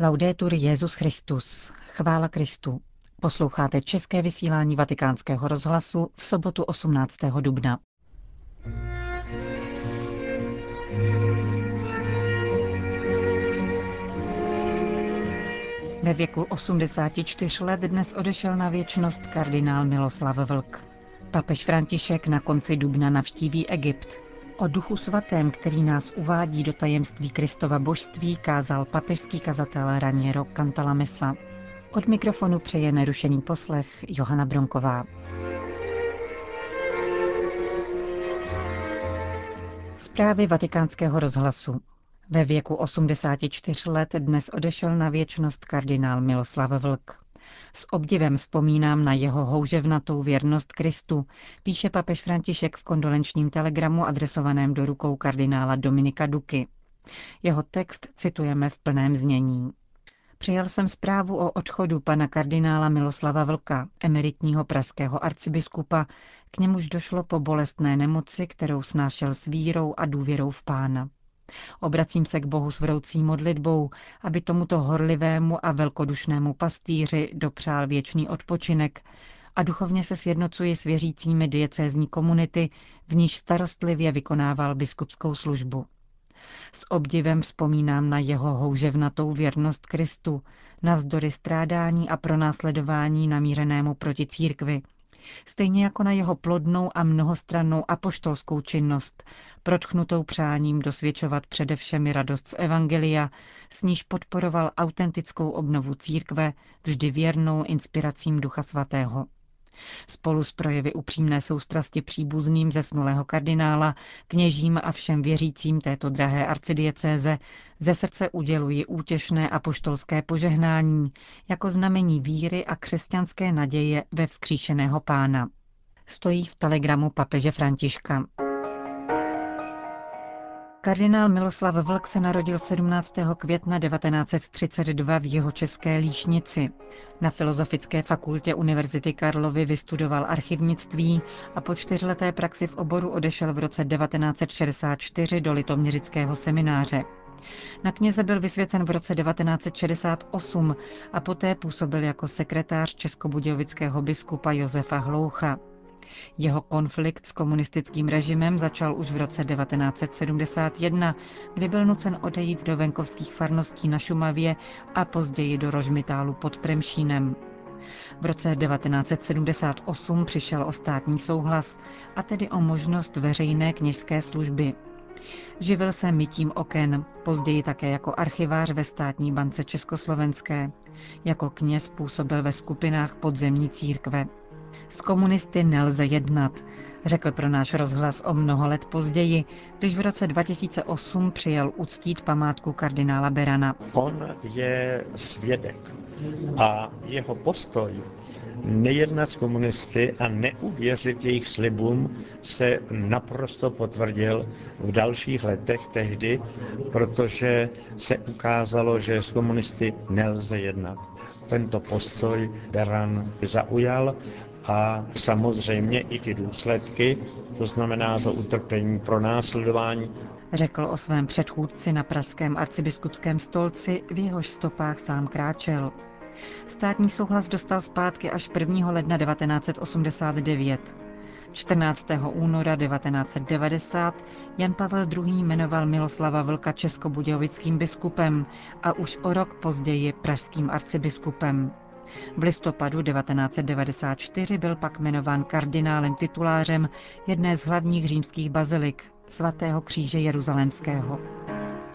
Laudetur Jezus Christus. Chvála Kristu. Posloucháte české vysílání Vatikánského rozhlasu v sobotu 18. dubna. Ve věku 84 let dnes odešel na věčnost kardinál Miloslav Vlk. Papež František na konci dubna navštíví Egypt. O duchu svatém, který nás uvádí do tajemství Kristova božství, kázal papežský kazatel Raniero Cantalamessa. Od mikrofonu přeje nerušený poslech Johana Bronková. Zprávy vatikánského rozhlasu. Ve věku 84 let dnes odešel na věčnost kardinál Miloslav Vlk. S obdivem vzpomínám na jeho houževnatou věrnost Kristu, píše papež František v kondolenčním telegramu adresovaném do rukou kardinála Dominika Duky. Jeho text citujeme v plném znění. Přijal jsem zprávu o odchodu pana kardinála Miloslava Vlka, emeritního pražského arcibiskupa, k němuž došlo po bolestné nemoci, kterou snášel s vírou a důvěrou v pána. Obracím se k Bohu s vroucí modlitbou, aby tomuto horlivému a velkodušnému pastýři dopřál věčný odpočinek a duchovně se sjednocuji s věřícími diecézní komunity, v níž starostlivě vykonával biskupskou službu. S obdivem vzpomínám na jeho houževnatou věrnost Kristu, navzdory strádání a pronásledování namířenému proti církvi, stejně jako na jeho plodnou a mnohostrannou apoštolskou činnost, protchnutou přáním dosvědčovat především radost z Evangelia, s níž podporoval autentickou obnovu církve, vždy věrnou inspiracím Ducha Svatého. Spolu s projevy upřímné soustrasti příbuzným zesnulého kardinála, kněžím a všem věřícím této drahé arcidiecéze ze srdce uděluji útěšné apoštolské požehnání jako znamení víry a křesťanské naděje ve vzkříšeného pána. Stojí v telegramu papeže Františka. Kardinál Miloslav Vlk se narodil 17. května 1932 v jeho české Líšnici. Na Filozofické fakultě Univerzity Karlovy vystudoval archivnictví a po čtyřleté praxi v oboru odešel v roce 1964 do Litoměřického semináře. Na kněze byl vysvěcen v roce 1968 a poté působil jako sekretář českobudějovického biskupa Josefa Hloucha. Jeho konflikt s komunistickým režimem začal už v roce 1971, kdy byl nucen odejít do venkovských farností na Šumavě a později do Rožmitálu pod Premšínem. V roce 1978 přišel o státní souhlas, a tedy o možnost veřejné kněžské služby. Živil se mytím oken, později také jako archivář ve státní bance Československé. Jako kněz působil ve skupinách podzemní církve. S komunisty nelze jednat, řekl pro náš rozhlas o mnoho let později, když v roce 2008 přijel uctít památku kardinála Berana. On je svědek a jeho postoj nejednat s komunisty a neuvěřit jejich slibům se naprosto potvrdil v dalších letech tehdy, protože se ukázalo, že s komunisty nelze jednat. Tento postoj Beran zaujal a samozřejmě i ty důsledky, to znamená to utrpení pro následování. Řekl o svém předchůdci na pražském arcibiskupském stolci, v jehož stopách sám kráčel. Státní souhlas dostal zpátky až 1. ledna 1989. 14. února 1990 Jan Pavel II. jmenoval Miloslava Vlka českobudějovickým biskupem a už o rok později pražským arcibiskupem. V listopadu 1994 byl pak jmenován kardinálem titulářem jedné z hlavních římských bazilik, svatého kříže Jeruzalémského.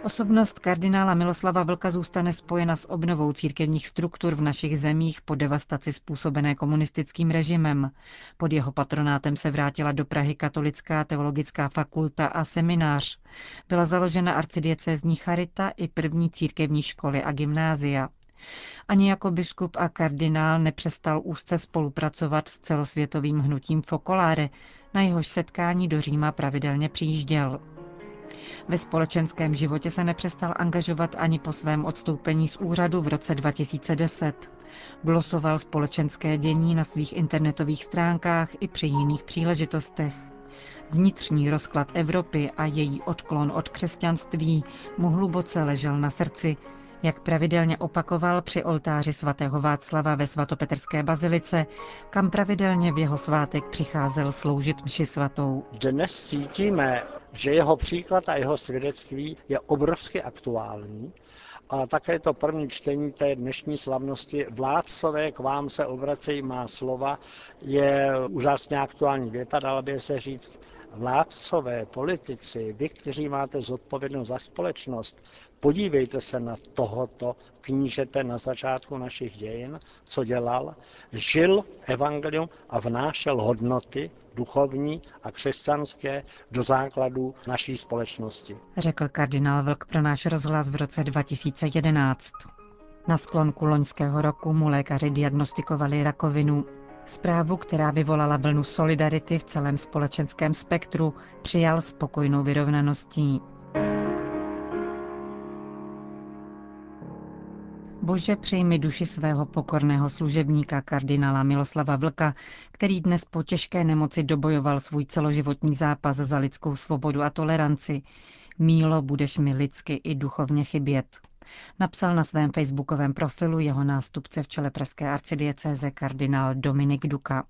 Osobnost kardinála Miloslava Vlka zůstane spojena s obnovou církevních struktur v našich zemích po devastaci způsobené komunistickým režimem. Pod jeho patronátem se vrátila do Prahy katolická teologická fakulta a seminář. Byla založena arcidiecézní charita i první církevní školy a gymnázia. Ani jako biskup a kardinál nepřestal úzce spolupracovat s celosvětovým hnutím Focolare, na jehož setkání do Říma pravidelně přijížděl. Ve společenském životě se nepřestal angažovat ani po svém odstoupení z úřadu v roce 2010. Glosoval společenské dění na svých internetových stránkách i při jiných příležitostech. Vnitřní rozklad Evropy a její odklon od křesťanství mu hluboce ležel na srdci, Jak pravidelně opakoval při oltáři svatého Václava ve svatopetrské bazilice, kam pravidelně v jeho svátek přicházel sloužit mši svatou. Dnes cítíme, že jeho příklad a jeho svědectví je obrovsky aktuální a také to první čtení té dnešní slavnosti Vládcové k vám se obracejí má slova je úžasně aktuální věta, dala by se říct, vládcové, politici, vy, kteří máte zodpovědnost za společnost, podívejte se na tohoto knížete na začátku našich dějin, co dělal. Žil evangelium a vnášel hodnoty duchovní a křesťanské do základů naší společnosti. Řekl kardinál Vlk pro náš rozhlas v roce 2011. Na sklonku loňského roku mu lékaři diagnostikovali rakovinu. Zprávu, která vyvolala vlnu solidarity v celém společenském spektru, přijal spokojnou vyrovnaností. Bože, přejmi duši svého pokorného služebníka kardinála Miloslava Vlka, který dnes po těžké nemoci dobojoval svůj celoživotní zápas za lidskou svobodu a toleranci. Mílo, budeš mi lidsky i duchovně chybět. Napsal na svém facebookovém profilu jeho nástupce v čele pražské arcidiecéze kardinál Dominik Duka.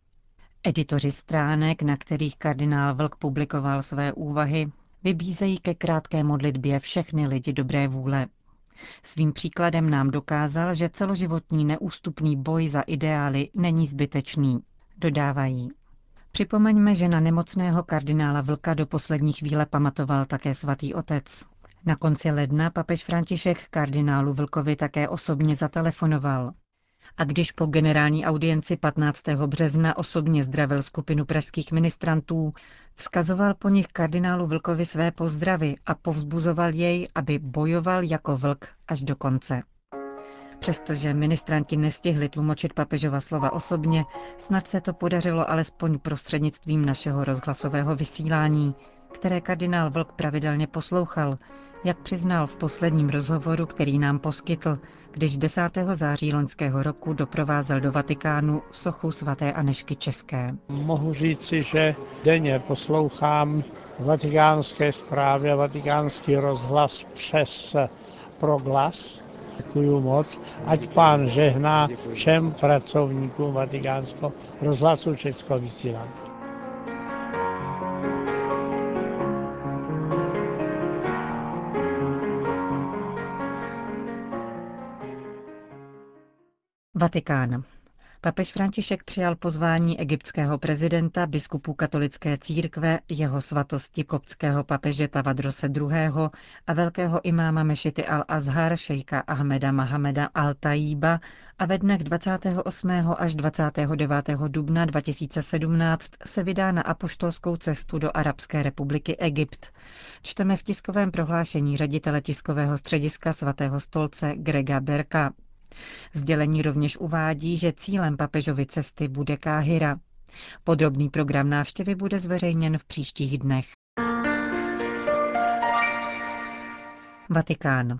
Editoři stránek, na kterých kardinál Vlk publikoval své úvahy, vybízejí ke krátké modlitbě všechny lidi dobré vůle. Svým příkladem nám dokázal, že celoživotní neústupný boj za ideály není zbytečný, dodávají. Připomeňme, že na nemocného kardinála Vlka do poslední chvíle pamatoval také svatý otec. Na konci ledna papež František kardinálu Vlkovi také osobně zatelefonoval. A když po generální audienci 15. března osobně zdravil skupinu pražských ministrantů, vzkazoval po nich kardinálu Vlkovi své pozdravy a povzbuzoval jej, aby bojoval jako vlk až do konce. Přestože ministranti nestihli tlumočit papežova slova osobně, snad se to podařilo alespoň prostřednictvím našeho rozhlasového vysílání, které kardinál Vlk pravidelně poslouchal, jak přiznal v posledním rozhovoru, který nám poskytl, když 10. září loňského roku doprovázel do Vatikánu sochu svaté Anešky České. Mohu říci, že denně poslouchám vatikánské zprávy a vatikánský rozhlas přes proglas. Děkuji moc. Ať pán žehná všem pracovníkům vatikánského rozhlasu Českého vysílání. Vatikán. Papež František přijal pozvání egyptského prezidenta, biskupů katolické církve, jeho svatosti koptského papeže Tavadrose II. a velkého imáma mešity al-Azhar šejka Ahmeda Mahameda al-Tajíba a ve dnech 28. až 29. dubna 2017 se vydá na apoštolskou cestu do Arabské republiky Egypt. Čteme v tiskovém prohlášení ředitele tiskového střediska svatého stolce Grega Berka. Sdělení rovněž uvádí, že cílem papežovy cesty bude Káhyra. Podrobný program návštěvy bude zveřejněn v příštích dnech. Vatikán.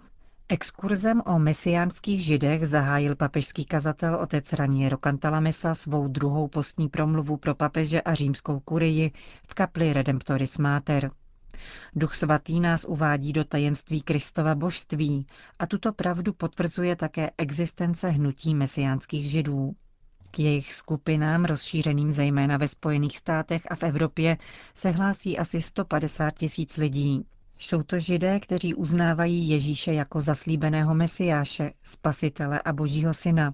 Exkurzem o mesiánských židech zahájil papežský kazatel otec Raniero Cantalamessa svou druhou postní promluvu pro papeže a římskou kurii v kapli Redemptoris Mater. Duch svatý nás uvádí do tajemství Kristova božství a tuto pravdu potvrzuje také existence hnutí mesiánských židů. K jejich skupinám, rozšířeným zejména ve Spojených státech a v Evropě, se hlásí asi 150 tisíc lidí. Jsou to židé, kteří uznávají Ježíše jako zaslíbeného mesiáše, spasitele a božího syna.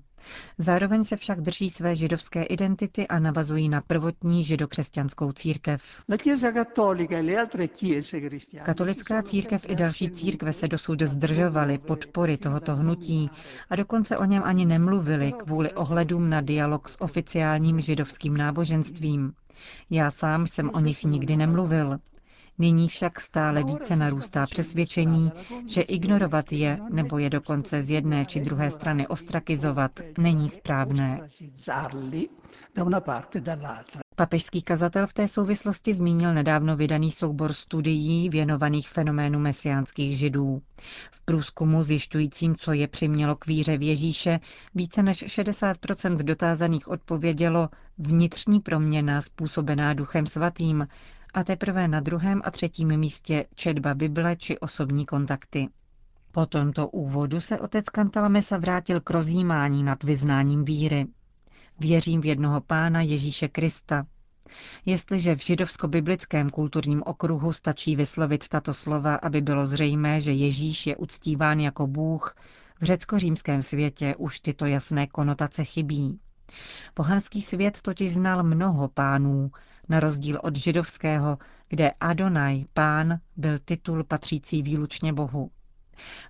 Zároveň se však drží své židovské identity a navazují na prvotní židokřesťanskou církev. Katolická církev i další církve se dosud zdržovaly podpory tohoto hnutí a dokonce o něm ani nemluvili kvůli ohledům na dialog s oficiálním židovským náboženstvím. Já sám jsem o nich nikdy nemluvil. Nyní však stále více narůstá přesvědčení, že ignorovat je nebo je dokonce z jedné či druhé strany ostrakizovat není správné. Papežský kazatel v té souvislosti zmínil nedávno vydaný soubor studií věnovaných fenoménu mesiánských židů. V průzkumu zjišťujícím, co je přimělo k víře v Ježíše, více než 60% dotázaných odpovědělo vnitřní proměna způsobená duchem svatým, a teprve na druhém a třetím místě četba Bible či osobní kontakty. Po tomto úvodu se otec Kantalamesa vrátil k rozjímání nad vyznáním víry. Věřím v jednoho pána Ježíše Krista. Jestliže v židovsko-biblickém kulturním okruhu stačí vyslovit tato slova, aby bylo zřejmé, že Ježíš je uctíván jako Bůh, v řecko-římském světě už tyto jasné konotace chybí. Pohanský svět totiž znal mnoho pánů, na rozdíl od židovského, kde Adonai, pán, byl titul patřící výlučně Bohu.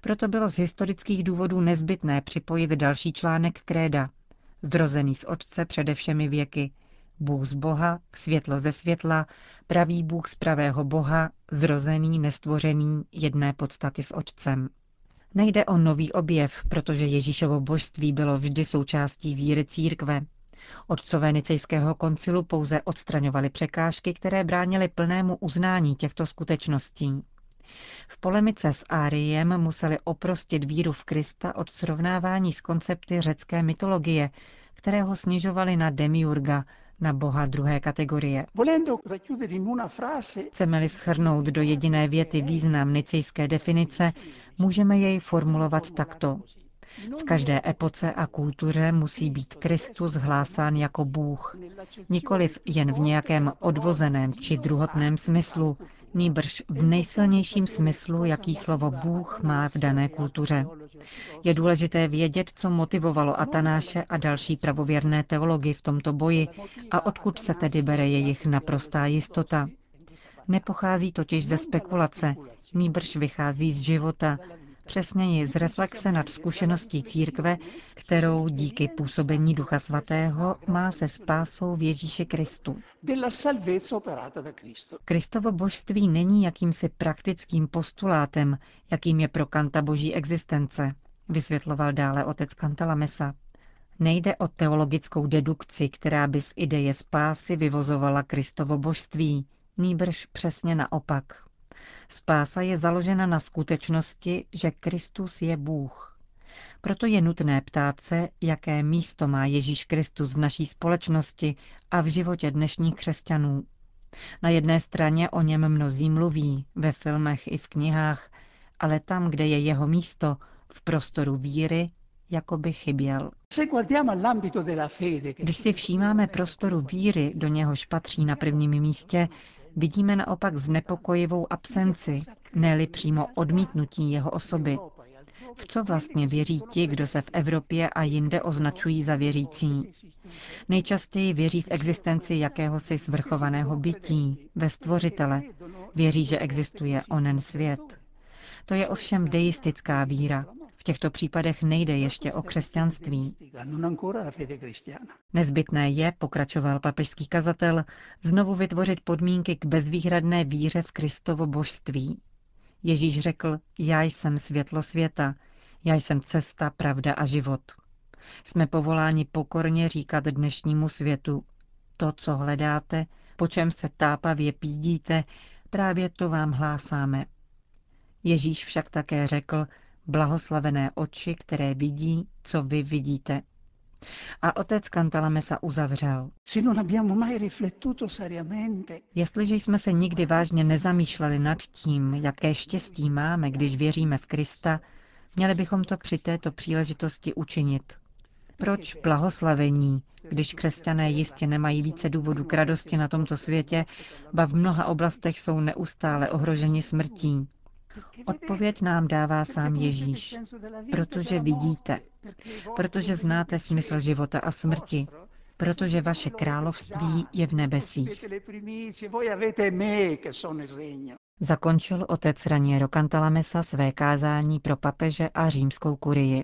Proto bylo z historických důvodů nezbytné připojit další článek kréda, zrozený z Otce přede všemi věky, Bůh z Boha, světlo ze světla, pravý Bůh z pravého Boha, zrozený, nestvořený, jedné podstaty s Otcem. Nejde o nový objev, protože Ježíšovo božství bylo vždy součástí víry církve. Otcové Nicejského koncilu pouze odstraňovali překážky, které bránily plnému uznání těchto skutečností. V polemice s Áriem museli oprostit víru v Krista od srovnávání s koncepty řecké mytologie, které ho snižovali na demiurga, na boha druhé kategorie. Chceme-li schrnout do jediné věty význam nicejské definice, můžeme jej formulovat takto. V každé epoce a kultuře musí být Kristus hlásán jako Bůh, nikoliv jen v nějakém odvozeném či druhotném smyslu, nýbrž v nejsilnějším smyslu, jaký slovo Bůh má v dané kultuře. Je důležité vědět, co motivovalo Atanáše a další pravověrné teology v tomto boji a odkud se tedy bere jejich naprostá jistota. Nepochází totiž ze spekulace, nýbrž vychází z života, přesněji z reflexe nad zkušeností církve, kterou díky působení Ducha Svatého má se spásou v Ježíši Kristu. Kristovo božství není jakýmsi praktickým postulátem, jakým je pro Kanta boží existence, vysvětloval dále otec Kantalamesa. Nejde o teologickou dedukci, která by z ideje spásy vyvozovala Kristovo božství, nýbrž přesně naopak. Spása je založena na skutečnosti, že Kristus je Bůh. Proto je nutné ptát se, jaké místo má Ježíš Kristus v naší společnosti a v životě dnešních křesťanů. Na jedné straně o něm mnozí mluví, ve filmech i v knihách, ale tam, kde je jeho místo, v prostoru víry, jako by chyběl. Když si všímáme prostoru víry, do něhož patří na prvním místě, vidíme naopak znepokojivou absenci, ne přímo odmítnutí jeho osoby. V co vlastně věří ti, kdo se v Evropě a jinde označují za věřící? Nejčastěji věří v existenci jakéhosi svrchovaného bytí, ve stvořitele. Věří, že existuje onen svět. To je ovšem deistická víra, v těchto případech nejde ještě o křesťanství. Nezbytné je, pokračoval papežský kazatel, znovu vytvořit podmínky k bezvýhradné víře v Kristovo božství. Ježíš řekl, já jsem světlo světa, já jsem cesta, pravda a život. Jsme povoláni pokorně říkat dnešnímu světu, to, co hledáte, po čem se tápavě pídíte, právě to vám hlásáme. Ježíš však také řekl, blahoslavené oči, které vidí, co vy vidíte. A otec Cantalamessa uzavřel. Jestliže jsme se nikdy vážně nezamýšleli nad tím, jaké štěstí máme, když věříme v Krista, měli bychom to při této příležitosti učinit. Proč blahoslavení, když křesťané jistě nemají více důvodu k radosti na tomto světě, ba v mnoha oblastech jsou neustále ohroženi smrtí? Odpověď nám dává sám Ježíš, protože vidíte, protože znáte smysl života a smrti, protože vaše království je v nebesích. Zakončil otec Raniero Cantalamessa své kázání pro papeže a římskou kurii.